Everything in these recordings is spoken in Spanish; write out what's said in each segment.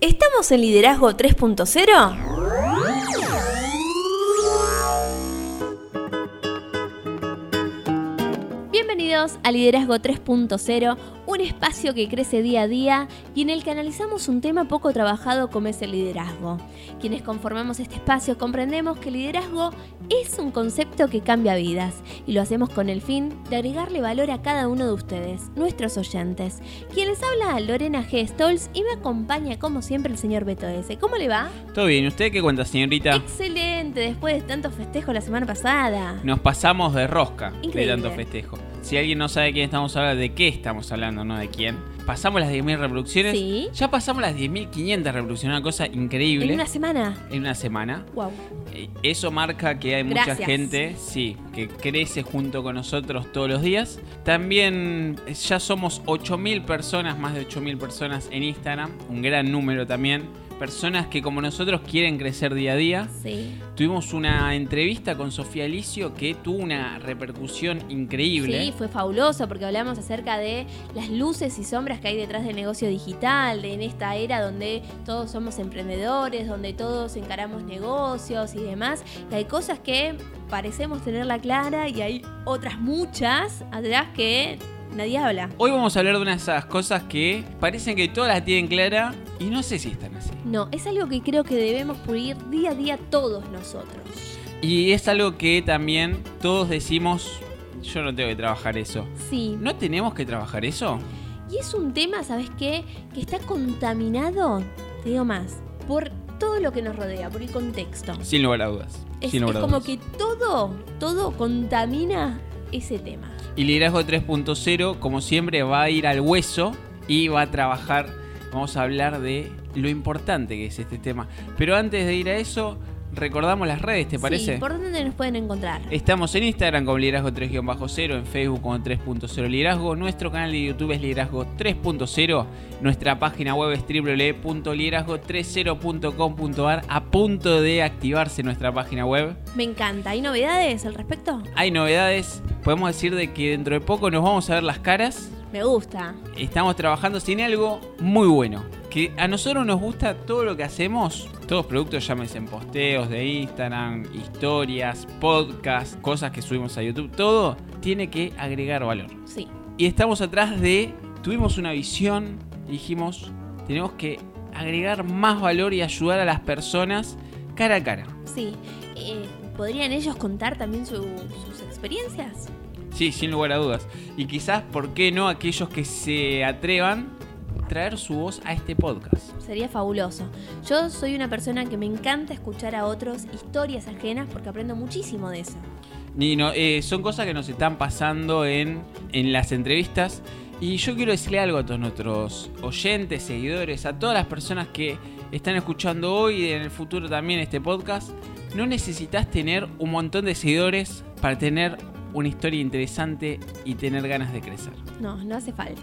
¿Estamos en Liderazgo 3.0? Bienvenidos a Liderazgo 3.0, un espacio que crece día a día y en el que analizamos un tema poco trabajado como es el liderazgo. Quienes conformamos este espacio comprendemos que el liderazgo es un concepto que cambia vidas y lo hacemos con el fin de agregarle valor a cada uno de ustedes, nuestros oyentes. Quien les habla Lorena G. Stolz y me acompaña como siempre el señor Beto S. ¿Cómo le va? Todo bien, ¿usted qué cuenta, señorita? Excelente, después de tanto festejo la semana pasada. Nos pasamos de rosca Increíble. de tanto festejo. Si alguien no sabe de quién estamos hablando, de qué estamos hablando, no de quién. Pasamos las 10.000 reproducciones. Sí. Ya pasamos las 10.500 reproducciones, una cosa increíble. En una semana. en una semana. Wow. Eh, Eso marca que hay mucha gente, sí, que crece junto con nosotros todos los días. También eh, ya somos 8.000 personas, más de 8.000 personas en Instagram, un gran número también. Personas que como nosotros quieren crecer día a día. Sí. Tuvimos una entrevista con Sofía Alicio que tuvo una repercusión increíble. Sí, fue fabuloso porque hablamos acerca de las luces y sombras que hay detrás del negocio digital, de en esta era donde todos somos emprendedores, donde todos encaramos negocios y demás. Y hay cosas que parecemos tenerla clara y hay otras muchas atrás que nadie habla. Hoy vamos a hablar de una de esas cosas que parecen que todas las tienen clara y no sé si están así. No, es algo que creo que debemos pulir día a día todos nosotros. Y es algo que también todos decimos, yo no tengo que trabajar eso. Sí. ¿No tenemos que trabajar eso? Y es un tema, ¿sabes qué? Que está contaminado, te digo más, por todo lo que nos rodea, por el contexto. Sin lugar a dudas. Es, sin lugar es a como que todo, todo contamina ese tema. Y Liderazgo 3.0, como siempre, va a ir al hueso y va a trabajar, vamos a hablar de lo importante que es este tema. Pero antes de ir a eso, recordamos las redes, ¿te parece? Sí, ¿por dónde nos pueden encontrar? Estamos en Instagram como Liderazgo 3-0, en Facebook como 3.0 Liderazgo, nuestro canal de YouTube es Liderazgo 3.0, nuestra página web es www.liderazgo30.com.ar, a punto de activarse nuestra página web. Me encanta. ¿Hay novedades al respecto? Hay novedades, podemos decir de que dentro de poco nos vamos a ver las caras, Me gusta. estamos trabajando sin algo muy bueno. Que a nosotros nos gusta todo lo que hacemos, todos los productos, llámense en posteos de Instagram, historias, podcasts, cosas que subimos a YouTube, todo tiene que agregar valor. Sí. Y estamos atrás de, tuvimos una visión, y dijimos, tenemos que agregar más valor y ayudar a las personas cara a cara. Sí. Eh, ¿Podrían ellos contar también su- sus experiencias? Sí, sin lugar a dudas. Y quizás, ¿por qué no aquellos que se atrevan traer su voz a este podcast? Sería fabuloso. Yo soy una persona que me encanta escuchar a otros historias ajenas porque aprendo muchísimo de eso. Ni no, eh, son cosas que nos están pasando en, en las entrevistas. Y yo quiero decirle algo a todos nuestros oyentes, seguidores, a todas las personas que están escuchando hoy y en el futuro también este podcast. No necesitas tener un montón de seguidores para tener una historia interesante y tener ganas de crecer. No, no hace falta.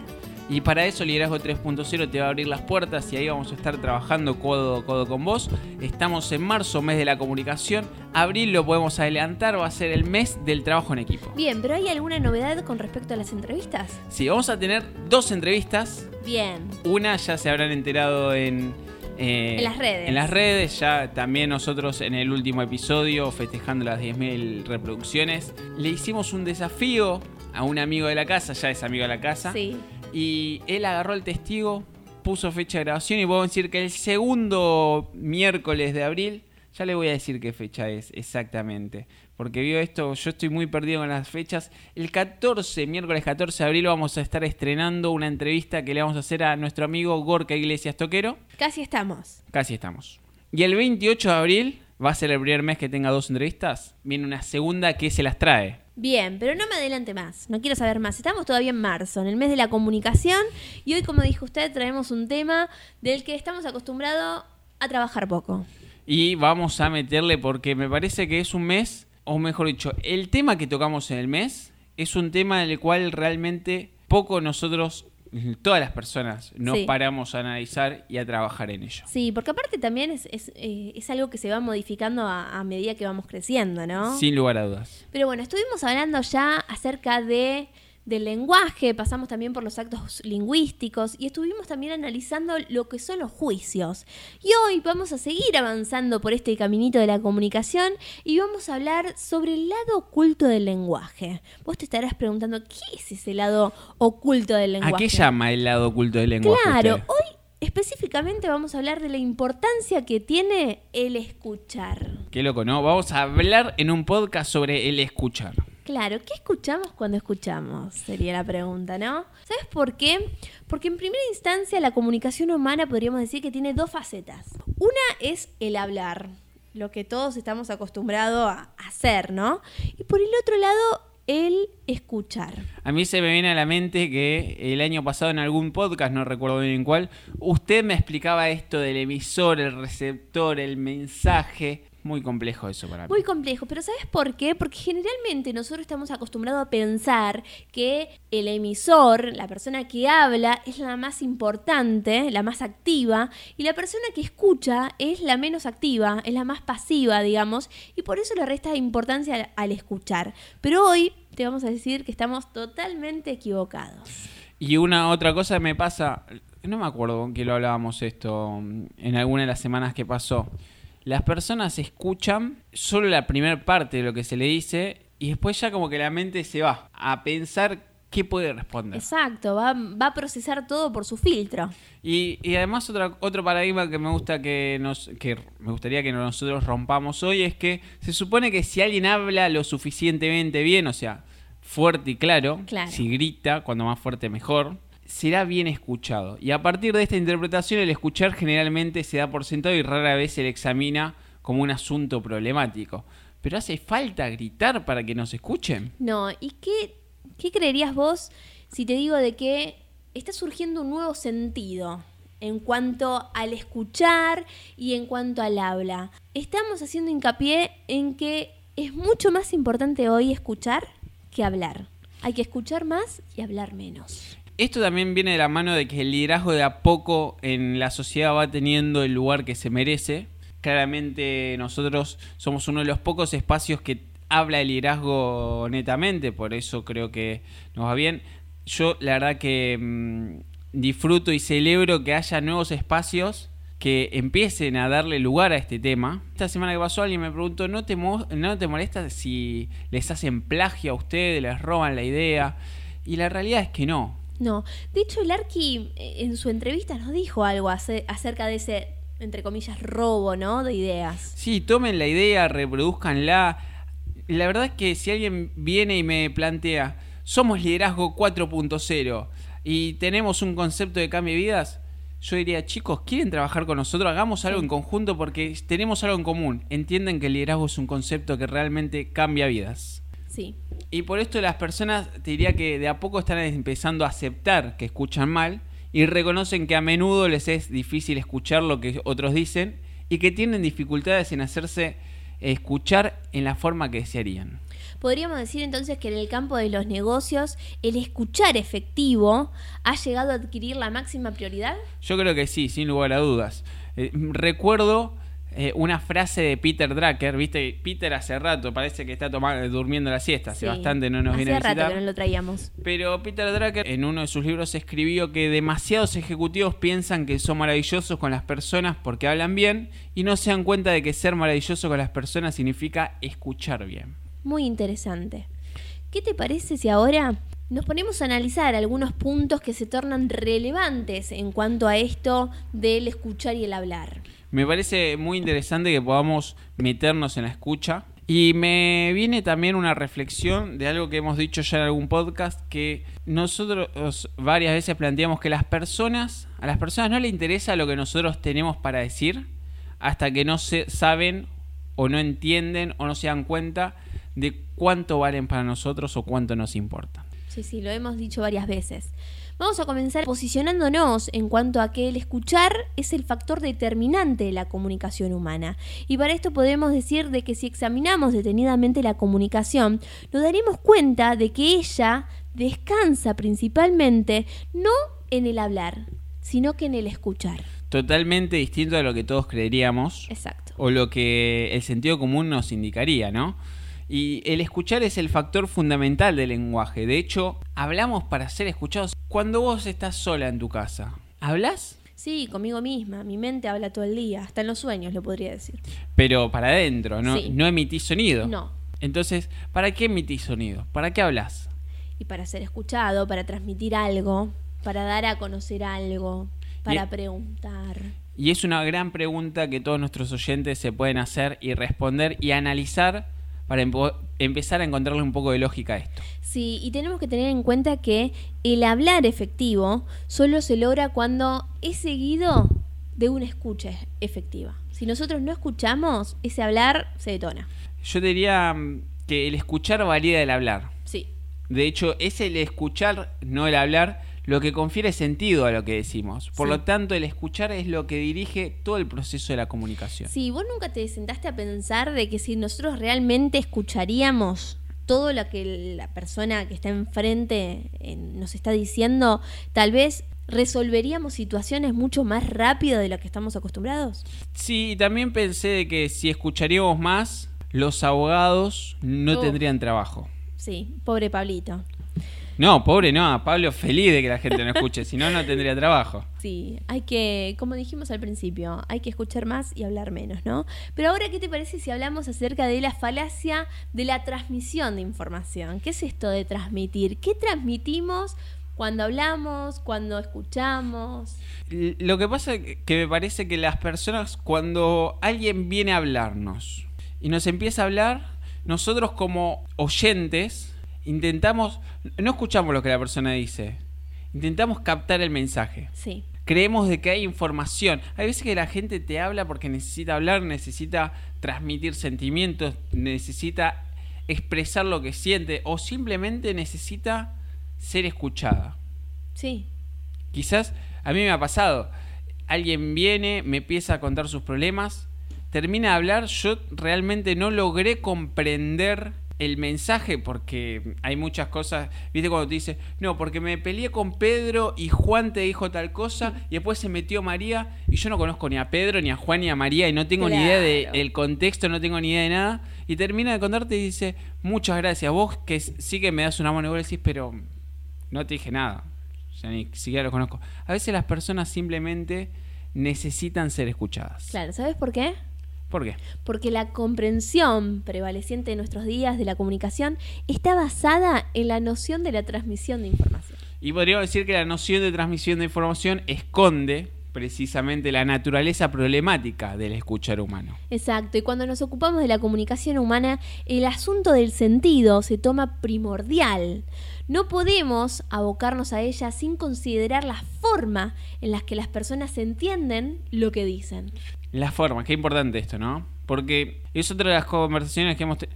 Y para eso Liderazgo 3.0 te va a abrir las puertas y ahí vamos a estar trabajando codo a codo con vos. Estamos en marzo, mes de la comunicación. Abril lo podemos adelantar, va a ser el mes del trabajo en equipo. Bien, pero ¿hay alguna novedad con respecto a las entrevistas? Sí, vamos a tener dos entrevistas. Bien. Una ya se habrán enterado en... eh, En las redes. En las redes, ya también nosotros en el último episodio, festejando las 10.000 reproducciones, le hicimos un desafío a un amigo de la casa, ya es amigo de la casa. Sí. Y él agarró el testigo, puso fecha de grabación y podemos decir que el segundo miércoles de abril, ya le voy a decir qué fecha es exactamente. Porque vio esto, yo estoy muy perdido con las fechas. El 14, miércoles 14 de abril, vamos a estar estrenando una entrevista que le vamos a hacer a nuestro amigo Gorka Iglesias Toquero. Casi estamos. Casi estamos. Y el 28 de abril, va a ser el primer mes que tenga dos entrevistas. Viene una segunda que se las trae. Bien, pero no me adelante más, no quiero saber más. Estamos todavía en marzo, en el mes de la comunicación, y hoy, como dijo usted, traemos un tema del que estamos acostumbrados a trabajar poco. Y vamos a meterle porque me parece que es un mes, o mejor dicho, el tema que tocamos en el mes es un tema en el cual realmente poco nosotros, todas las personas, nos Sí. paramos a analizar y a trabajar en ello. Sí, porque aparte también es, es, eh, es algo que se va modificando a, a medida que vamos creciendo, ¿no? Sin lugar a dudas. Pero bueno, estuvimos hablando ya acerca de del lenguaje, pasamos también por los actos lingüísticos y estuvimos también analizando lo que son los juicios. Y hoy vamos a seguir avanzando por este caminito de la comunicación y vamos a hablar sobre el lado oculto del lenguaje. Vos te estarás preguntando, ¿qué es ese lado oculto del lenguaje? ¿A qué llama el lado oculto del lenguaje? Claro, usted? hoy específicamente vamos a hablar de la importancia que tiene el escuchar. Qué loco, ¿no? Vamos a hablar en un podcast sobre el escuchar. Claro, ¿qué escuchamos cuando escuchamos? Sería la pregunta, ¿no? ¿Sabes por qué? Porque en primera instancia la comunicación humana podríamos decir que tiene dos facetas. Una es el hablar, lo que todos estamos acostumbrados a hacer, ¿no? Y por el otro lado, el escuchar. A mí se me viene a la mente que el año pasado en algún podcast, no recuerdo bien en cuál, usted me explicaba esto del emisor, el receptor, el mensaje. Muy complejo eso para mí. Muy complejo, pero ¿sabes por qué? Porque generalmente nosotros estamos acostumbrados a pensar que el emisor, la persona que habla, es la más importante, la más activa, y la persona que escucha es la menos activa, es la más pasiva, digamos, y por eso le resta importancia al, al escuchar. Pero hoy te vamos a decir que estamos totalmente equivocados. Y una otra cosa me pasa, no me acuerdo con quién lo hablábamos esto en alguna de las semanas que pasó. Las personas escuchan solo la primera parte de lo que se le dice y después ya como que la mente se va a pensar qué puede responder. Exacto, va, va a procesar todo por su filtro. Y, y además otra, otro paradigma que me gusta que nos que me gustaría que nosotros rompamos hoy es que se supone que si alguien habla lo suficientemente bien, o sea, fuerte y claro, Claro. si grita, cuando más fuerte mejor, será bien escuchado. Y a partir de esta interpretación el escuchar generalmente se da por sentado y rara vez se le examina como un asunto problemático. Pero hace falta gritar para que nos escuchen. No, ¿y qué, qué creerías vos si te digo de que está surgiendo un nuevo sentido en cuanto al escuchar y en cuanto al habla? Estamos haciendo hincapié en que es mucho más importante hoy escuchar que hablar. Hay que escuchar más y hablar menos. Esto también viene de la mano de que el liderazgo de a poco en la sociedad va teniendo el lugar que se merece. Claramente nosotros somos uno de los pocos espacios que habla de liderazgo netamente, por eso creo que nos va bien. Yo la verdad que mm, disfruto y celebro que haya nuevos espacios que empiecen a darle lugar a este tema. Esta semana que pasó alguien me preguntó, ¿no te, no te molesta si les hacen plagio a ustedes, les roban la idea? Y la realidad es que no. No, de hecho el Arqui eh, en su entrevista nos dijo algo ace- acerca de ese, entre comillas, robo, ¿no? De ideas. Sí, tomen la idea, reproduzcanla. La verdad es que si alguien viene y me plantea, somos liderazgo 4.0 y tenemos un concepto de cambio de vidas, yo diría, chicos, ¿quieren trabajar con nosotros? Hagamos algo Sí. en conjunto porque tenemos algo en común. Entienden que el liderazgo es un concepto que realmente cambia vidas. Sí. Y por esto las personas, te diría que de a poco están empezando a aceptar que escuchan mal y reconocen que a menudo les es difícil escuchar lo que otros dicen y que tienen dificultades en hacerse escuchar en la forma que desearían. Podríamos decir entonces que en el campo de los negocios el escuchar efectivo ha llegado a adquirir la máxima prioridad. Yo creo que sí, sin lugar a dudas. Eh, recuerdo eh, una frase de Peter Drucker, viste, Peter hace rato parece que está tomando, durmiendo la siesta, hace Sí. bastante no nos Hace viene a rato visitar. que no lo traíamos. Pero Peter Drucker en uno de sus libros escribió que demasiados ejecutivos piensan que son maravillosos con las personas porque hablan bien y no se dan cuenta de que ser maravilloso con las personas significa escuchar bien. Muy interesante. ¿Qué te parece si ahora nos ponemos a analizar algunos puntos que se tornan relevantes en cuanto a esto del escuchar y el hablar? Me parece muy interesante que podamos meternos en la escucha. Y me viene también una reflexión de algo que hemos dicho ya en algún podcast, que nosotros varias veces planteamos que las personas, a las personas no les interesa lo que nosotros tenemos para decir hasta que no se saben o no entienden o no se dan cuenta de cuánto valen para nosotros o cuánto nos importa. Sí, sí, lo hemos dicho varias veces. Vamos a comenzar posicionándonos en cuanto a que el escuchar es el factor determinante de la comunicación humana. Y para esto podemos decir de que si examinamos detenidamente la comunicación, nos daremos cuenta de que ella descansa principalmente no en el hablar, sino que en el escuchar. Totalmente distinto a lo que todos creeríamos. Exacto. o lo que el sentido común nos indicaría, ¿no? Y el escuchar es el factor fundamental del lenguaje. De hecho, hablamos para ser escuchados. Cuando vos estás sola en tu casa, ¿hablas? Sí, conmigo misma. Mi mente habla todo el día, hasta en los sueños lo podría decir. Pero para adentro, ¿no, Sí. no emitís sonido. No. Entonces, ¿para qué emitís sonido? ¿Para qué hablas? Y para ser escuchado, para transmitir algo, para dar a conocer algo, para Y- preguntar. Y es una gran pregunta que todos nuestros oyentes se pueden hacer y responder y analizar para empezar a encontrarle un poco de lógica a esto. Sí, y tenemos que tener en cuenta que el hablar efectivo solo se logra cuando es seguido de una escucha efectiva. Si nosotros no escuchamos, ese hablar se detona. Yo diría mm, que el escuchar varía del hablar. Sí, De hecho, es el escuchar, no el hablar, lo que confiere sentido a lo que decimos. Por Sí. lo tanto, el escuchar es lo que dirige todo el proceso de la comunicación. Sí, vos nunca te sentaste a pensar de que si nosotros realmente escucharíamos todo lo que la persona que está enfrente nos está diciendo, tal vez resolveríamos situaciones mucho más rápido de lo que estamos acostumbrados. Sí, y también pensé de que si escucharíamos más, los abogados no Uf. tendrían trabajo. Sí, pobre Pablito. No, pobre no, a Pablo feliz de que la gente no escuche, si no, no tendría trabajo. Sí, hay que, como dijimos al principio, hay que escuchar más y hablar menos, ¿no? Pero ahora, ¿qué te parece si hablamos acerca de la falacia de la transmisión de información? ¿Qué es esto de transmitir? ¿Qué transmitimos cuando hablamos, cuando escuchamos? Lo que pasa es que me parece que las personas, cuando alguien viene a hablarnos y nos empieza a hablar, nosotros como oyentes intentamos, no escuchamos lo que la persona dice, intentamos captar el mensaje. Sí, Creemos de que hay información. Hay veces que la gente te habla porque necesita hablar, necesita transmitir sentimientos, necesita expresar lo que siente o simplemente necesita ser escuchada. sí, Quizás a mí me ha pasado. Alguien viene, me empieza a contar sus problemas, termina de hablar, yo realmente no logré comprender el mensaje porque hay muchas cosas, viste cuando te dice, no, porque me peleé con Pedro y Juan te dijo tal cosa y después se metió María y yo no conozco ni a Pedro, ni a Juan, ni a María y no tengo ni idea del contexto, no tengo ni idea de nada y termina de contarte y dice, muchas gracias, vos que sí que me das una mano y vos decís, pero no te dije nada. O sea, ni siquiera lo conozco. A veces las personas simplemente necesitan ser escuchadas. claro. ¿Sabes por qué? ¿Por qué? Porque la comprensión prevaleciente de nuestros días de la comunicación está basada en la noción de la transmisión de información. Y podríamos decir que la noción de transmisión de información esconde precisamente la naturaleza problemática del escuchar humano. Exacto, y cuando nos ocupamos de la comunicación humana, el asunto del sentido se toma primordial. No podemos abocarnos a ella sin considerar la forma en la que las personas entienden lo que dicen. La forma, qué importante esto, ¿no? Porque es otra de las conversaciones que hemos... te-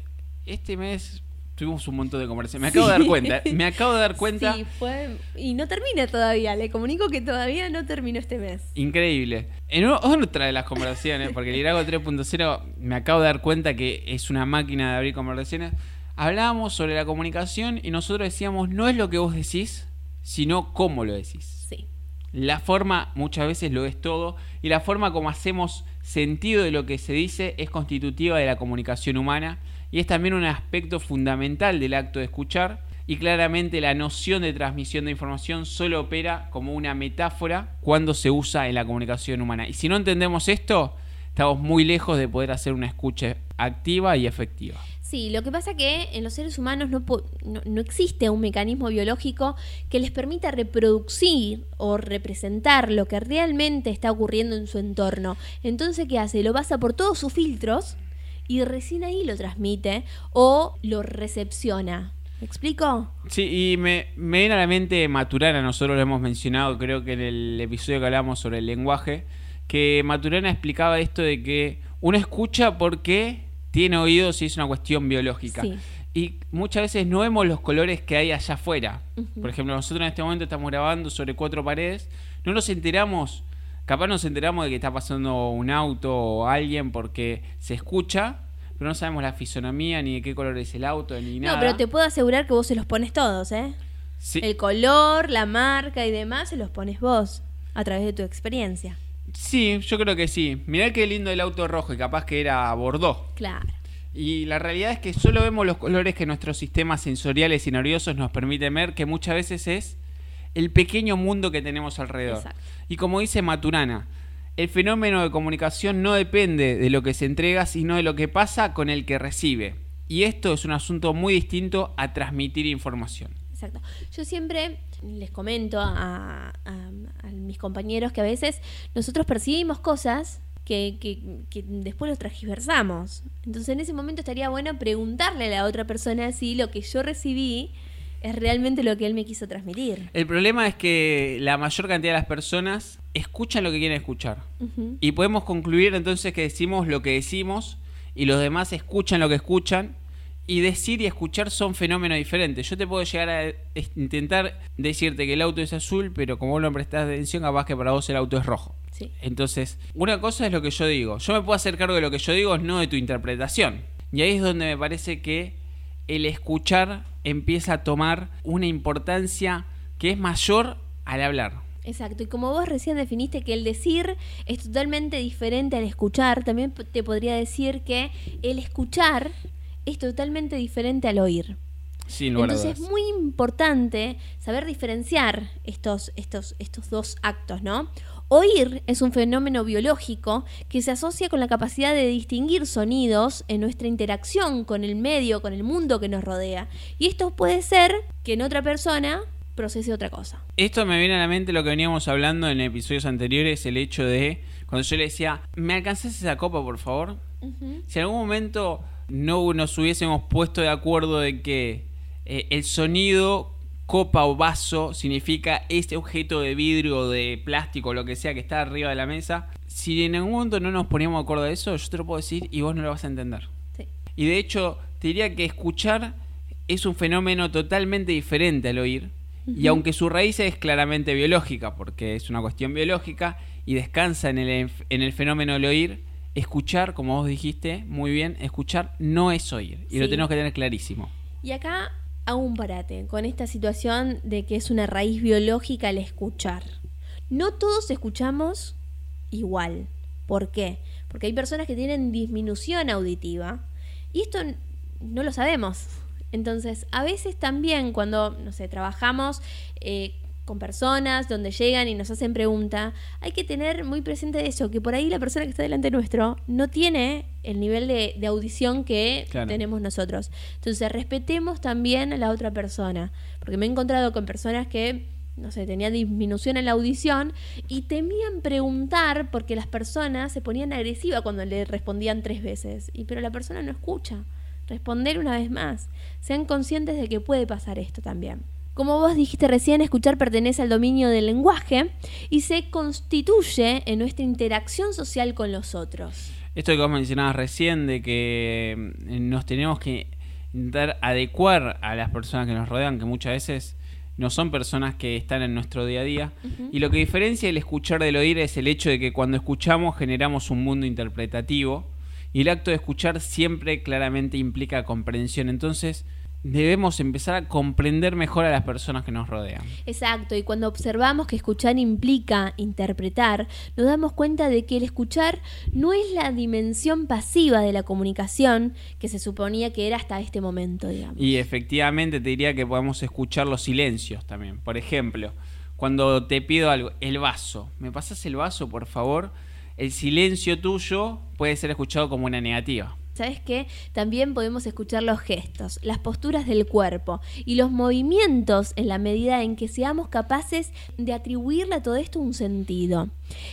Este mes tuvimos un montón de conversaciones. Me acabo de dar cuenta. Me acabo de dar cuenta. Sí, fue... Y no termina todavía, le comunico que todavía no terminó este mes. Increíble. En otra de las conversaciones, porque el Liderazgo 3.0 me acabo de dar cuenta que es una máquina de abrir conversaciones. Hablábamos sobre la comunicación y nosotros decíamos, no es lo que vos decís, sino cómo lo decís. Sí, La forma muchas veces lo es todo y la forma como hacemos sentido de lo que se dice es constitutiva de la comunicación humana y es también un aspecto fundamental del acto de escuchar y claramente la noción de transmisión de información solo opera como una metáfora cuando se usa en la comunicación humana. Y si no entendemos esto, estamos muy lejos de poder hacer una escucha activa y efectiva. Sí, lo que pasa que en los seres humanos no, no, no existe un mecanismo biológico que les permita reproducir o representar lo que realmente está ocurriendo en su entorno. Entonces, ¿qué hace? Lo pasa por todos sus filtros y recién ahí lo transmite o lo recepciona. ¿Me explico? Sí, y me, me viene a la mente Maturana, nosotros lo hemos mencionado creo que en el episodio que hablamos sobre el lenguaje, que Maturana explicaba esto de que uno escucha porque tiene oídos y es una cuestión biológica. Sí. Y muchas veces no vemos los colores que hay allá afuera. Por ejemplo, nosotros en este momento estamos grabando sobre cuatro paredes, no nos enteramos, capaz nos enteramos de que está pasando un auto o alguien porque se escucha, pero no sabemos la fisonomía ni de qué color es el auto ni nada. No, pero te puedo asegurar que vos se los pones todos, ¿eh? Sí. El color, la marca y demás se los pones vos a través de tu experiencia. Sí, yo creo que sí. Mirá qué lindo el auto rojo y capaz que era Bordeaux. Claro. Y la realidad es que solo vemos los colores que nuestros sistemas sensoriales y nerviosos nos permiten ver, que muchas veces es el pequeño mundo que tenemos alrededor. Exacto. Y como dice Maturana, el fenómeno de comunicación no depende de lo que se entrega, sino de lo que pasa con el que recibe. Y esto es un asunto muy distinto a transmitir información. Exacto. Yo siempre les comento a, mis compañeros que a veces nosotros percibimos cosas que, que- que después los transversamos. Entonces en ese momento estaría bueno preguntarle a la otra persona si lo que yo recibí es realmente lo que él me quiso transmitir. El problema es que la mayor cantidad de las personas escuchan lo que quieren escuchar. Y podemos concluir entonces que decimos lo que decimos y los demás escuchan lo que escuchan. Y decir y escuchar son fenómenos diferentes. Yo te puedo llegar a intentar decirte que el auto es azul, pero como vos no prestás atención, capaz que para vos el auto es rojo. Sí. Entonces, una cosa es lo que yo digo. Yo me puedo hacer cargo de lo que yo digo, no de tu interpretación. Y ahí es donde me parece que el escuchar empieza a tomar una importancia que es mayor al hablar. Exacto, y como vos recién definiste que el decir es totalmente diferente al escuchar, también te podría decir que el escuchar es totalmente diferente al oír. Sin lugar a Entonces es muy importante saber diferenciar estos, estos, estos dos actos, ¿no? Oír es un fenómeno biológico que se asocia con la capacidad de distinguir sonidos en nuestra interacción con el medio, con el mundo que nos rodea. Y esto puede ser que en otra persona procese otra cosa. Esto me viene a la mente lo que veníamos hablando en episodios anteriores, el hecho de cuando yo le decía, ¿me alcanzás esa copa, por favor? Si en algún momento no nos hubiésemos puesto de acuerdo de que eh, el sonido copa o vaso significa este objeto de vidrio o de plástico o lo que sea que está arriba de la mesa, si en algún momento no nos poníamos de acuerdo de eso, yo te lo puedo decir y vos no lo vas a entender. Sí. Y de hecho, te diría que escuchar es un fenómeno totalmente diferente al oír. Y aunque su raíz es claramente biológica, porque es una cuestión biológica y descansa en el, en el fenómeno del oír, escuchar, como vos dijiste muy bien, escuchar no es oír. Y lo tenemos que tener clarísimo. Y acá hago un parate con esta situación de que es una raíz biológica el escuchar. No todos escuchamos igual. ¿Por qué? Porque hay personas que tienen disminución auditiva y esto no lo sabemos. Entonces, a veces también cuando, no sé, trabajamos eh, con personas donde llegan y nos hacen pregunta, hay que tener muy presente eso, que por ahí la persona que está delante nuestro no tiene el nivel de, de audición que Claro. tenemos nosotros. Entonces, respetemos también a la otra persona, porque me he encontrado con personas que, no sé, tenían disminución en la audición y temían preguntar porque las personas se ponían agresivas cuando le respondían tres veces, y pero la persona no escucha. Responder una vez más. Sean conscientes de que puede pasar esto también. Como vos dijiste recién, escuchar pertenece al dominio del lenguaje y se constituye en nuestra interacción social con los otros. Esto que vos mencionabas recién, de que mm, nos tenemos que intentar adecuar a las personas que nos rodean, que muchas veces no son personas que están en nuestro día a día. Y lo que diferencia el escuchar del oír es el hecho de que cuando escuchamos generamos un mundo interpretativo y el acto de escuchar siempre claramente implica comprensión. Entonces debemos empezar a comprender mejor a las personas que nos rodean. Exacto, y cuando observamos que escuchar implica interpretar, nos damos cuenta de que el escuchar no es la dimensión pasiva de la comunicación que se suponía que era hasta este momento, digamos. Y efectivamente te diría que podemos escuchar los silencios también. Por ejemplo, cuando te pido algo, el vaso, ¿me pasas el vaso, por favor? El silencio tuyo puede ser escuchado como una negativa. ¿Sabes qué? También podemos escuchar los gestos, las posturas del cuerpo y los movimientos en la medida en que seamos capaces de atribuirle a todo esto un sentido.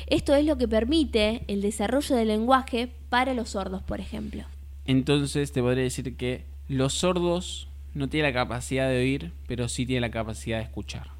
Esto es lo que permite el desarrollo del lenguaje para los sordos, por ejemplo. Entonces te podría decir que los sordos no tienen la capacidad de oír, pero sí tienen la capacidad de escuchar.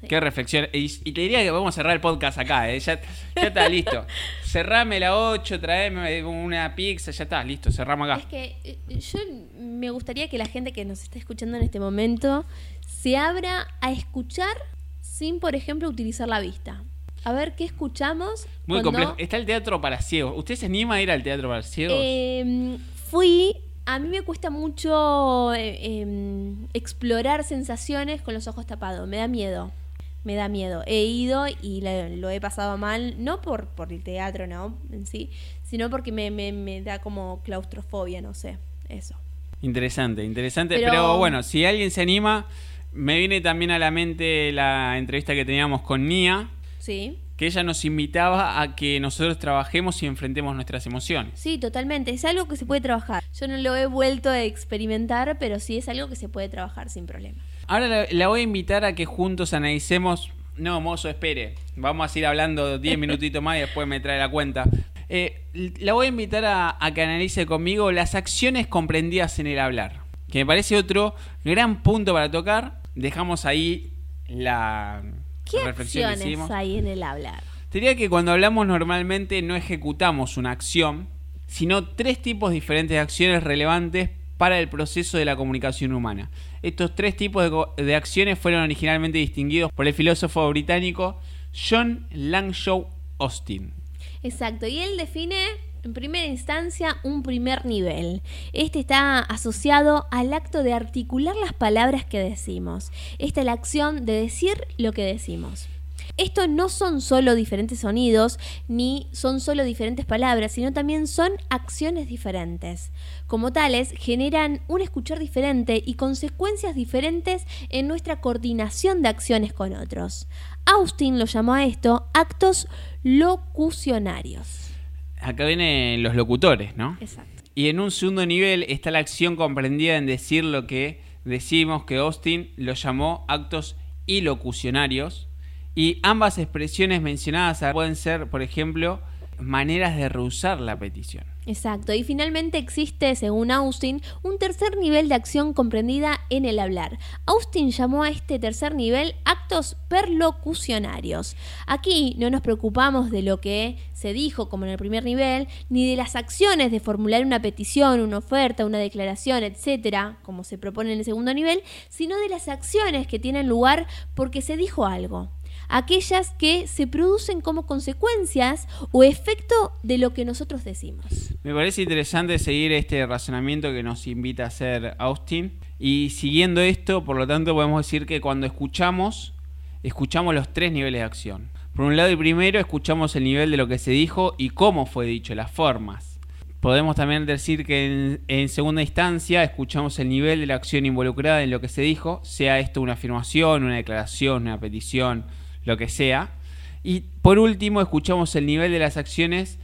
Sí. Qué reflexión. Y, y te diría que vamos a cerrar el podcast acá, ¿eh? ya, ya está listo. Cerrame la 8, traeme una pizza, ya está, listo, cerramos acá. Es que eh, yo me gustaría que la gente que nos está escuchando en este momento se abra a escuchar sin, por ejemplo, utilizar la vista. A ver qué escuchamos. Muy cuando, complejo. Está el teatro para ciegos. ¿Usted se anima a ir al teatro para ciegos? eh, fui. A mí me cuesta mucho eh, eh, explorar sensaciones con los ojos tapados. Me da miedo. Me da miedo. He ido y la- lo he pasado mal, no por, por el teatro, no, en sí, sino porque me, me, me da como claustrofobia, no sé, eso. Interesante, interesante. Pero- Pero... bueno, si alguien se anima, me viene también a la mente la entrevista que teníamos con Nia, Sí. que ella nos invitaba a que nosotros trabajemos y enfrentemos nuestras emociones. Sí, totalmente. Es algo que se puede trabajar. Yo no lo he vuelto a experimentar, pero sí es algo que se puede trabajar sin problema. Ahora la, voy a invitar a que juntos analicemos. No, mozo, espere. Vamos a ir hablando 10 minutitos más y después me trae la cuenta. Eh, la voy a invitar a, a que analice conmigo las acciones comprendidas en el hablar. Que me parece otro gran punto para tocar. Dejamos ahí la ¿Qué reflexión que acciones hicimos. hay en el hablar? Te diría que cuando hablamos normalmente no ejecutamos una acción, sino tres tipos diferentes de acciones relevantes para el proceso de la comunicación humana. Estos tres tipos de, acciones fueron originalmente distinguidos por el filósofo británico John Langshaw Austin. Exacto, y él define en primera instancia un primer nivel. Este está asociado al acto de articular las palabras que decimos. Esta es la acción de decir lo que decimos. Esto no son solo diferentes sonidos, ni son solo diferentes palabras, sino también son acciones diferentes. Como tales, generan un escuchar diferente y consecuencias diferentes en nuestra coordinación de acciones con otros. Austin lo llamó a esto actos locucionarios. Acá vienen los locutores, ¿no? Exacto. Y en un segundo nivel está la acción comprendida en decir lo que decimos, que Austin lo llamó actos ilocucionarios. Y ambas expresiones mencionadas pueden ser, por ejemplo, maneras de rehusar la petición. Exacto. Y finalmente existe, según Austin, un tercer nivel de acción comprendida en el hablar. Austin llamó a este tercer nivel actos perlocucionarios. Aquí no nos preocupamos de lo que se dijo como en el primer nivel, ni de las acciones de formular una petición, una oferta, una declaración, etcétera, como se propone en el segundo nivel, sino de las acciones que tienen lugar porque se dijo algo aquellas que se producen como consecuencias o efecto de lo que nosotros decimos. Me parece interesante seguir este razonamiento que nos invita a hacer Austin. Y siguiendo esto, por lo tanto, podemos decir que cuando escuchamos, escuchamos los tres niveles de acción. Por un lado, el primero, escuchamos el nivel de lo que se dijo y cómo fue dicho, las formas. Podemos también decir que en, en segunda instancia escuchamos el nivel de la acción involucrada en lo que se dijo, sea esto una afirmación, una declaración, una petición, lo que sea. Y por último, escuchamos el nivel de las acciones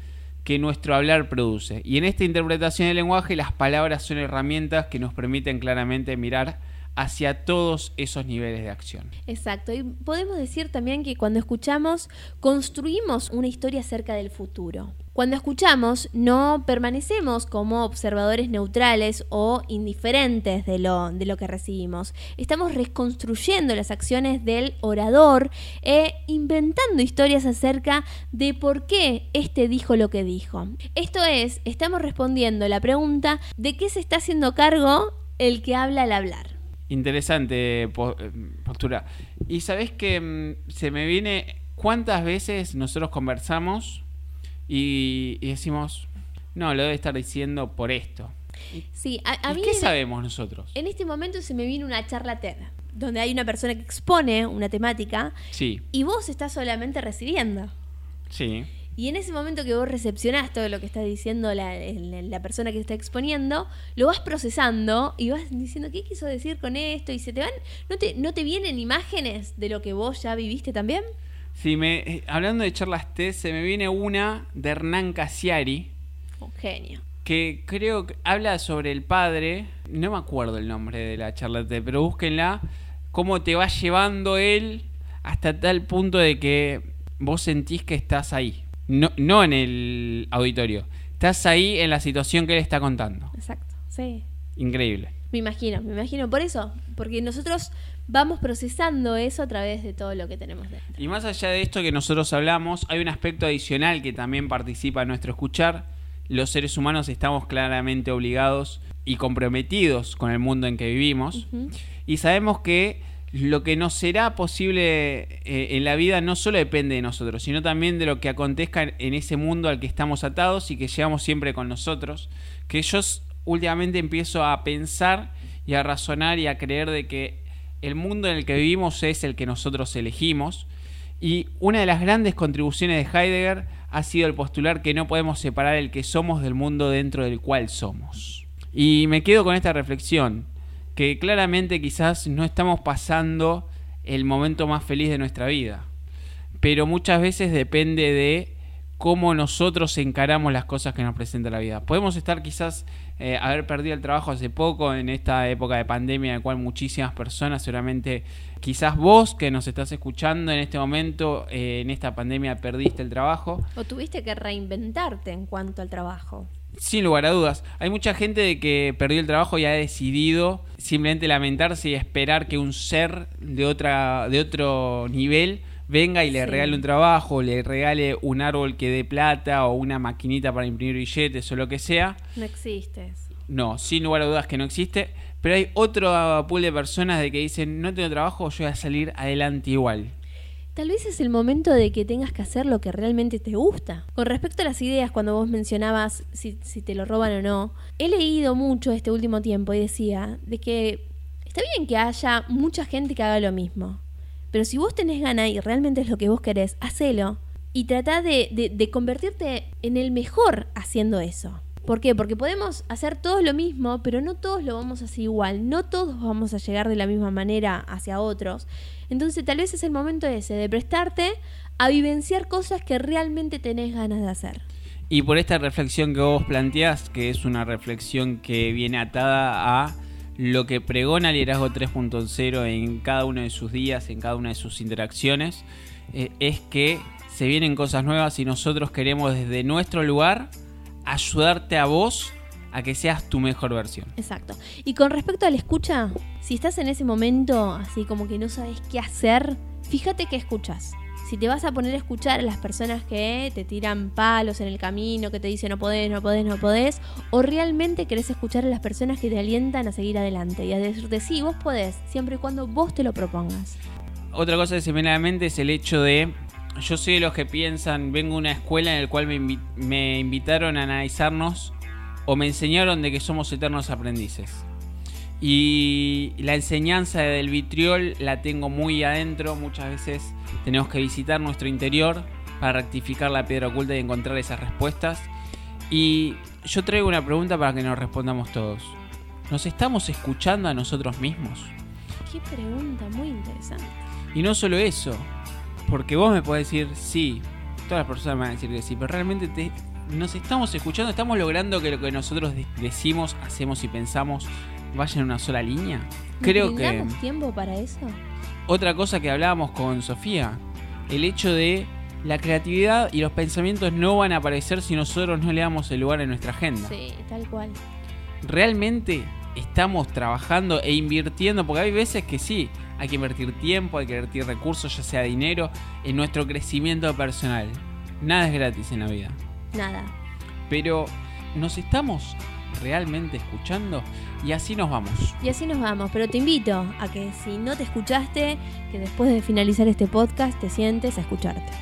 que nuestro hablar produce. Y en esta interpretación del lenguaje, las palabras son herramientas que nos permiten claramente mirar hacia todos esos niveles de acción. Exacto, y podemos decir también que cuando escuchamos, construimos una historia acerca del futuro. Cuando escuchamos, no permanecemos como observadores neutrales o indiferentes de lo, de lo que recibimos. Estamos reconstruyendo las acciones del orador e inventando historias acerca de por qué éste dijo lo que dijo. Esto es, estamos respondiendo la pregunta de qué se está haciendo cargo el que habla al hablar. Interesante eh, postura. Y sabes que mm, se me viene cuántas veces nosotros conversamos y, y decimos, no, lo debe estar diciendo por esto. Sí, a, a ¿Y mí qué en- sabemos nosotros? En este momento se me viene una charla TED, donde hay una persona que expone una temática Sí, y vos estás solamente recibiendo. sí. Y en ese momento que vos recepcionás todo lo que está diciendo la, persona que está exponiendo, lo vas procesando y vas diciendo, ¿qué quiso decir con esto? Y se te van, ¿no te, no te vienen imágenes de lo que vos ya viviste también? Sí, me, eh, hablando de charlas TED, se me viene una de Hernán Casiari, Oh, genio. que creo que habla sobre el padre, no me acuerdo el nombre de la charla TED, pero búsquenla, cómo te va llevando él hasta tal punto de que vos sentís que estás ahí, no, no en el auditorio, estás ahí en la situación que él está contando. Exacto, sí. Increíble. Me imagino, me imagino por eso, porque nosotros vamos procesando eso a través de todo lo que tenemos dentro. Y más allá de esto que nosotros hablamos, hay un aspecto adicional que también participa en nuestro escuchar. Los seres humanos estamos claramente obligados y comprometidos con el mundo en que vivimos. Y sabemos que lo que nos será posible eh, en la vida no solo depende de nosotros, sino también de lo que acontezca en- ese mundo al que estamos atados y que llevamos siempre con nosotros. Que yo últimamente empiezo a pensar y a razonar y a creer de que el mundo en el que vivimos es el que nosotros elegimos. Y una de las grandes contribuciones de Heidegger ha sido el postular que no podemos separar el que somos del mundo dentro del cual somos. Y me quedo con esta reflexión, que claramente quizás no estamos pasando el momento más feliz de nuestra vida, pero muchas veces depende de cómo nosotros encaramos las cosas que nos presenta la vida. Podemos estar quizás eh, haber perdido el trabajo hace poco en esta época de pandemia en la cual muchísimas personas, seguramente quizás vos que nos estás escuchando en este momento, eh, en esta pandemia perdiste el trabajo. O tuviste que reinventarte en cuanto al trabajo. Sin lugar a dudas. Hay mucha gente de que perdió el trabajo y ha decidido simplemente lamentarse y esperar que un ser de, otra, de otro nivel venga y le regale un trabajo, le regale un árbol que dé plata o una maquinita para imprimir billetes o lo que sea. No existe. No, sin lugar a dudas que no existe. Pero hay otro pool de personas de que dicen, no tengo trabajo, yo voy a salir adelante igual. Tal vez es el momento de que tengas que hacer lo que realmente te gusta. Con respecto a las ideas, cuando vos mencionabas si, te lo roban o no, he leído mucho este último tiempo y decía de que está bien que haya mucha gente que haga lo mismo. Pero si vos tenés ganas y realmente es lo que vos querés, hacelo. Y trata de convertirte en el mejor haciendo eso. ¿Por qué? Porque podemos hacer todos lo mismo, pero no todos lo vamos a hacer igual, no todos vamos a llegar de la misma manera hacia otros. Entonces tal vez es el momento ese de prestarte a vivenciar cosas que realmente tenés ganas de hacer. Y por esta reflexión que vos planteás, que es una reflexión que viene atada a lo que pregona Liderazgo 3.0 en cada uno de sus días, en cada una de sus interacciones, eh, es que se vienen cosas nuevas y nosotros queremos desde nuestro lugar ayudarte a vos a que seas tu mejor versión. Exacto. Y con respecto a la escucha, si estás en ese momento así como que no sabes qué hacer, fíjate qué escuchas. Si te vas a poner a escuchar a las personas que te tiran palos en el camino, que te dicen no podés, no podés, no podés, o realmente querés escuchar a las personas que te alientan a seguir adelante y a decirte sí, vos podés, siempre y cuando vos te lo propongas. Otra cosa que se me viene a la mente es el hecho de yo soy de los que piensan, vengo a una escuela en la cual me, me, invitaron a analizarnos o me enseñaron de que somos eternos aprendices. Y la enseñanza del vitriol la tengo muy adentro, muchas veces tenemos que visitar nuestro interior para rectificar la piedra oculta y encontrar esas respuestas. Y yo traigo una pregunta para que nos respondamos todos. ¿Nos estamos escuchando a nosotros mismos? Qué pregunta, muy interesante. Y no solo eso, porque vos me podés decir sí, todas las personas me van a decir que sí, pero realmente te, nos estamos escuchando, estamos logrando que lo que nosotros decimos, hacemos y pensamos vaya en una sola línea. Creo que. tiempo para eso? Otra cosa que hablábamos con Sofía, el hecho de la creatividad y los pensamientos no van a aparecer si nosotros no le damos el lugar en nuestra agenda. Sí, tal cual. Realmente estamos trabajando e invirtiendo, porque hay veces que sí, hay que invertir tiempo, hay que invertir recursos, ya sea dinero, en nuestro crecimiento personal. Nada es gratis en la vida. Nada. Pero nos estamos realmente escuchando y así nos vamos. Y así nos vamos, pero te invito a que si no te escuchaste, que después de finalizar este podcast te sientes a escucharte.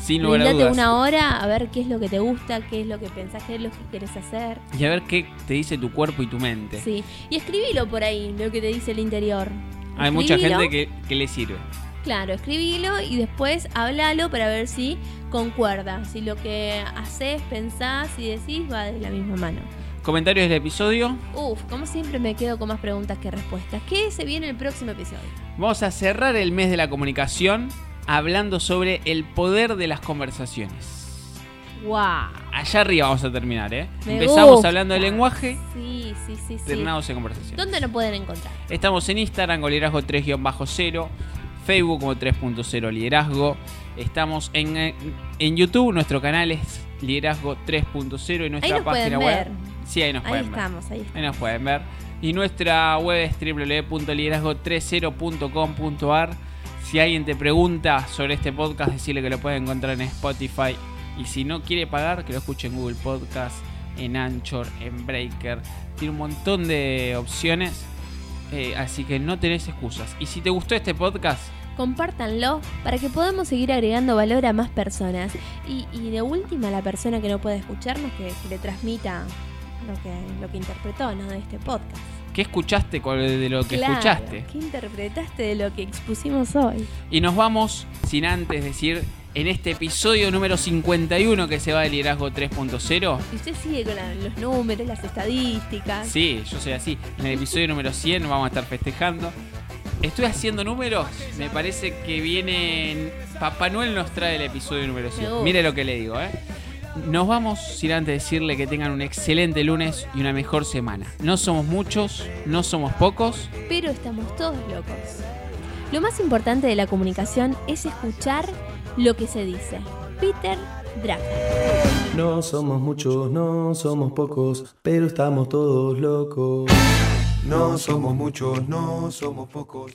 Sin lugar a dudas. una hora a ver qué es lo que te gusta, qué es lo que pensás, qué es lo que quieres hacer. Y a ver qué te dice tu cuerpo y tu mente. Sí, y escribilo por ahí, lo que te dice el interior. Hay mucha gente que, que, le sirve. Claro, escribilo y después háblalo para ver si concuerda, si lo que haces, pensás y decís va de la misma mano. ¿Comentarios del episodio? Uf, como siempre me quedo con más preguntas que respuestas. ¿Qué se viene en el próximo episodio? Vamos a cerrar el mes de la comunicación hablando sobre el poder de las conversaciones. ¡Wow! Allá arriba vamos a terminar, ¿eh? Empezamos hablando de lenguaje. Sí, sí, sí. Terminamos en conversación. ¿Dónde nos pueden encontrar? Estamos en Instagram con liderazgo 3-0, Facebook como 3.0 liderazgo. Estamos en, en YouTube, nuestro canal es liderazgo 3.0 y nuestra página web. Sí, ahí nos pueden estamos, ver. Ahí estamos, ahí nos pueden ver. Y nuestra web es www.liderazgo30.com.ar. Si alguien te pregunta sobre este podcast, decirle que lo puede encontrar en Spotify. Y si no quiere pagar, que lo escuche en Google Podcast, en Anchor, en Breaker. Tiene un montón de opciones. Eh, así que no tenés excusas. Y si te gustó este podcast, compártanlo para que podamos seguir agregando valor a más personas. Y, de última, la persona que no puede escucharnos, que, le transmita lo que, lo que interpretó ¿no? de este podcast. ¿Qué escuchaste de lo que Claro, escuchaste? ¿Qué interpretaste de lo que expusimos hoy? Y nos vamos sin antes decir, en este episodio número 51 que se va de Liderazgo 3.0. Y usted sigue con la- los números, las estadísticas. Sí, yo soy así. En el episodio número 100 vamos a estar festejando. Estoy haciendo números, me parece que viene... Papá Noel nos trae el episodio número 100. Seguro. Mire lo que le digo, ¿eh? Nos vamos sin antes decirle que tengan un excelente lunes y una mejor semana. No somos muchos, no somos pocos. pero estamos todos locos. Lo más importante de la comunicación es escuchar lo que se dice. Peter Drucker. No somos muchos, no somos pocos, pero estamos todos locos. No somos muchos, no somos pocos,